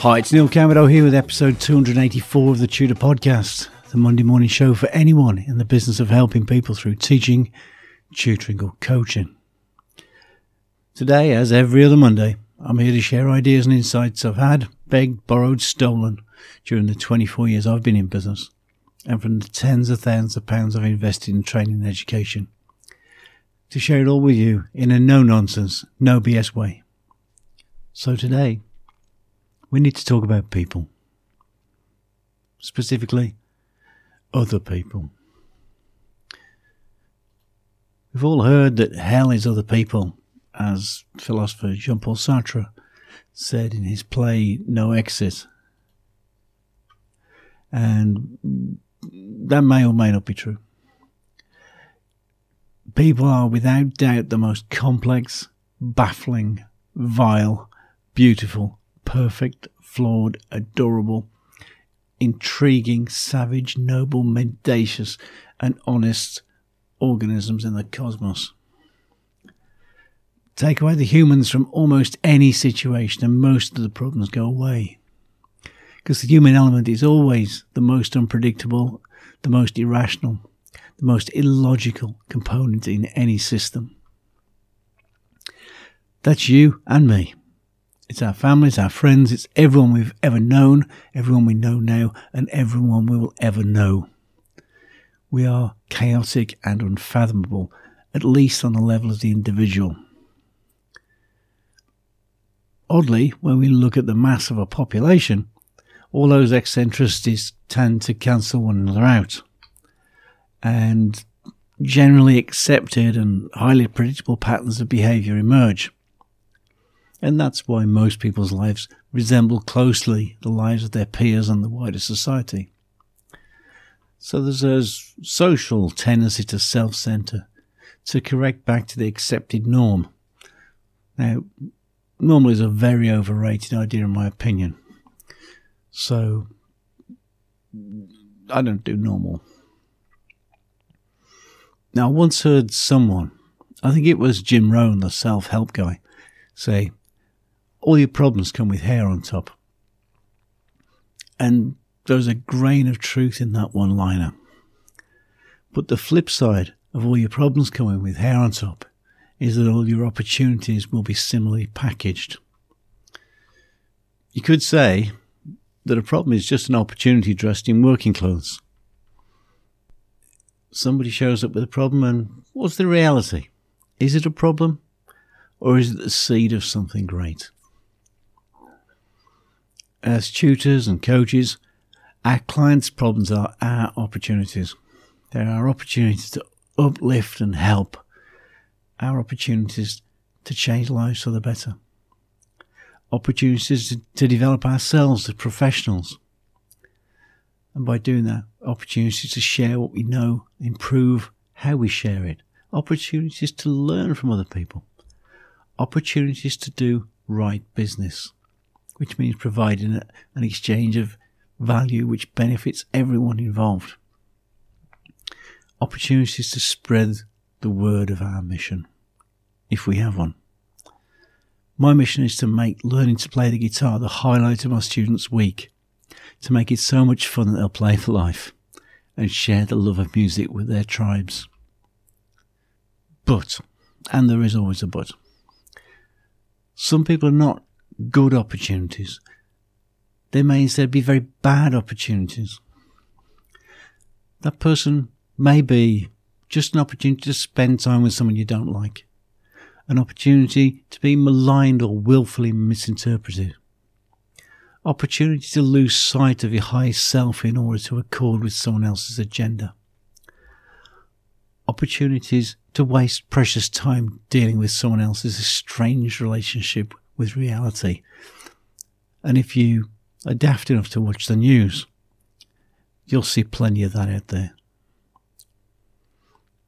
Hi, it's Neil Cowmeadow here with episode 284 of the Tutor Podcast, the Monday morning show for anyone in the business of helping people through teaching, tutoring, or coaching. Today, as every other Monday, I'm here to share ideas and insights I've had, begged, borrowed, stolen during the 24 years I've been in business and from the tens of thousands of pounds I've invested in training and education. To share it all with you in a no nonsense, no BS way. So today, we need to talk about people. Specifically, other people. We've all heard that hell is other people, as philosopher Jean Paul Sartre said in his play No Exit. And that may or may not be true. People are without doubt the most complex, baffling, vile, beautiful, perfect, flawed, adorable, intriguing, savage, noble, mendacious, and honest organisms in the cosmos. Take away the humans from almost any situation, and most of the problems go away because the human element is always the most unpredictable, the most irrational, the most illogical component in any system. That's you and me. It's our families, our friends, it's everyone we've ever known, everyone we know now, and everyone we will ever know. We are chaotic and unfathomable, at least on the level of the individual. Oddly, when we look at the mass of a population, all those eccentricities tend to cancel one another out. And generally accepted and highly predictable patterns of behavior emerge. And that's why most people's lives resemble closely the lives of their peers and the wider society. So there's a social tendency to self center, to correct back to the accepted norm. Now, normal is a very overrated idea, in my opinion. So I don't do normal. Now, I once heard someone, I think it was Jim Rohn, the self help guy, say, All your problems come with hair on top. And there's a grain of truth in that one liner. But the flip side of all your problems coming with hair on top is that all your opportunities will be similarly packaged. You could say that a problem is just an opportunity dressed in working clothes. Somebody shows up with a problem, and what's the reality? Is it a problem, or is it the seed of something great? As tutors and coaches, our clients' problems are our opportunities. They're our opportunities to uplift and help, our opportunities to change lives for the better. Opportunities to, to develop ourselves as professionals. And by doing that, opportunities to share what we know, improve how we share it, opportunities to learn from other people, opportunities to do right business, which means providing an exchange of value which benefits everyone involved, opportunities to spread the word of our mission, if we have one. My mission is to make learning to play the guitar the highlight of my students' week, to make it so much fun that they'll play for life and share the love of music with their tribes. But, and there is always a but, some people are not good opportunities. They may instead be very bad opportunities. That person may be just an opportunity to spend time with someone you don't like an opportunity to be maligned or willfully misinterpreted, opportunity to lose sight of your high self in order to accord with someone else's agenda, opportunities to waste precious time dealing with someone else's strange relationship with reality. And if you are daft enough to watch the news. You'll see plenty of that out there.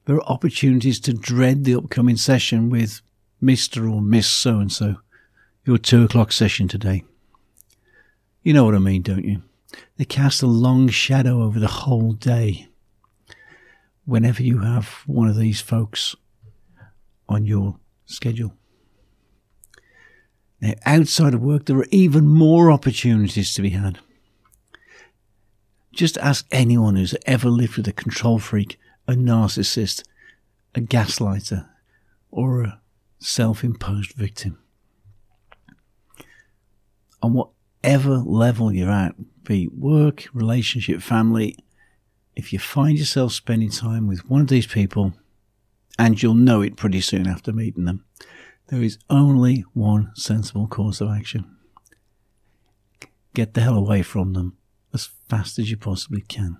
There are opportunities to dread the upcoming session with Mr. or Miss so and so, your two o'clock session today. You know what I mean, don't you? They cast a long shadow over the whole day whenever you have one of these folks on your schedule. Now, outside of work, there are even more opportunities to be had. Just ask anyone who's ever lived with a control freak, a narcissist, a gaslighter, or a self imposed victim. On whatever level you're at, be it work, relationship, family, if you find yourself spending time with one of these people, and you'll know it pretty soon after meeting them, there is only one sensible course of action. Get the hell away from them as fast as you possibly can.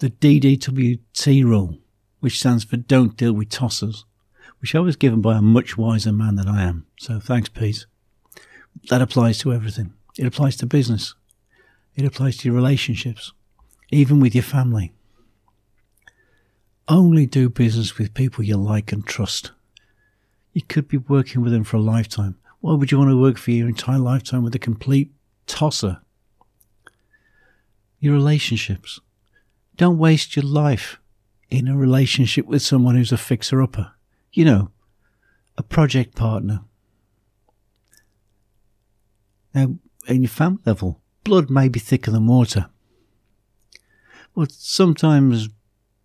The DDWT rule, which stands for Don't Deal with Tossers, which I was given by a much wiser man than I am. So thanks, Pete. That applies to everything. It applies to business. It applies to your relationships, even with your family. Only do business with people you like and trust. You could be working with them for a lifetime. Why would you want to work for your entire lifetime with a complete tosser? Your relationships. Don't waste your life in a relationship with someone who's a fixer upper. You know, a project partner. Now, in your family level, blood may be thicker than water. But sometimes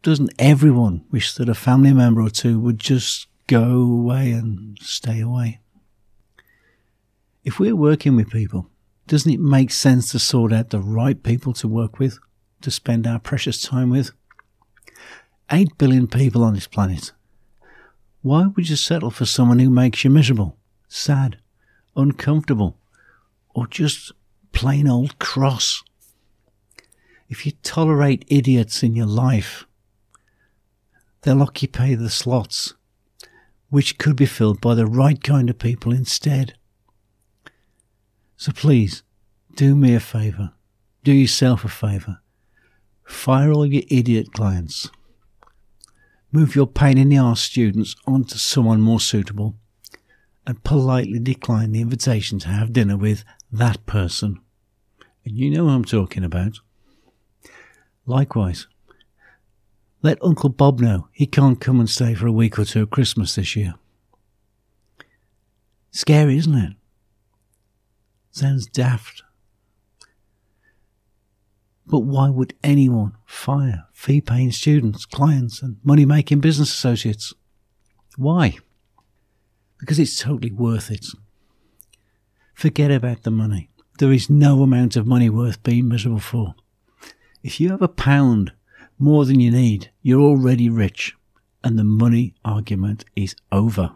doesn't everyone wish that a family member or two would just go away and stay away? If we're working with people, doesn't it make sense to sort out the right people to work with, to spend our precious time with? Eight billion people on this planet. Why would you settle for someone who makes you miserable, sad, uncomfortable, or just plain old cross? If you tolerate idiots in your life, they'll occupy the slots, which could be filled by the right kind of people instead. So please, do me a favour. Do yourself a favour. Fire all your idiot clients. Move your pain in the arse students onto someone more suitable and politely decline the invitation to have dinner with that person. And you know who I'm talking about. Likewise, let Uncle Bob know he can't come and stay for a week or two at Christmas this year. Scary, isn't it? Sounds daft. But why would anyone fire fee paying students, clients, and money making business associates? Why? Because it's totally worth it. Forget about the money. There is no amount of money worth being miserable for. If you have a pound more than you need, you're already rich, and the money argument is over.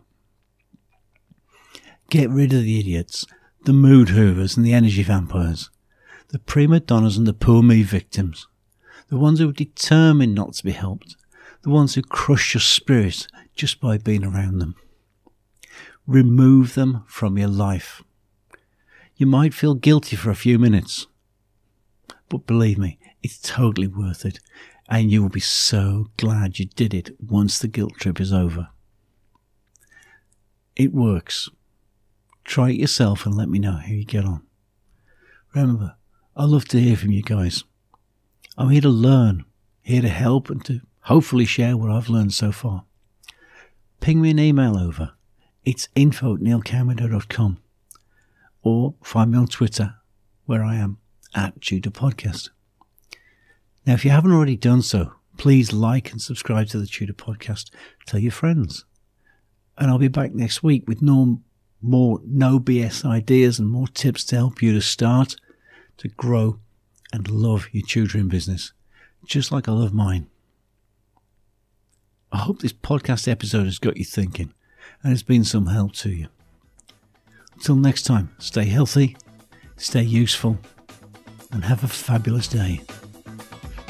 Get rid of the idiots, the mood hoovers, and the energy vampires, the prima donnas and the poor me victims, the ones who are determined not to be helped, the ones who crush your spirit just by being around them. Remove them from your life. You might feel guilty for a few minutes, but believe me, it's totally worth it and you will be so glad you did it once the guilt trip is over. It works. Try it yourself and let me know how you get on. Remember, I love to hear from you guys. I'm here to learn, here to help, and to hopefully share what I've learned so far. Ping me an email over. It's info at neilcowmeadow.com or find me on Twitter where I am at Tutor Podcast. Now, if you haven't already done so, please like and subscribe to the Tutor Podcast. Tell your friends. And I'll be back next week with no, more no BS ideas and more tips to help you to start, to grow, and love your tutoring business, just like I love mine. I hope this podcast episode has got you thinking and it's been some help to you. Until next time, stay healthy, stay useful, and have a fabulous day.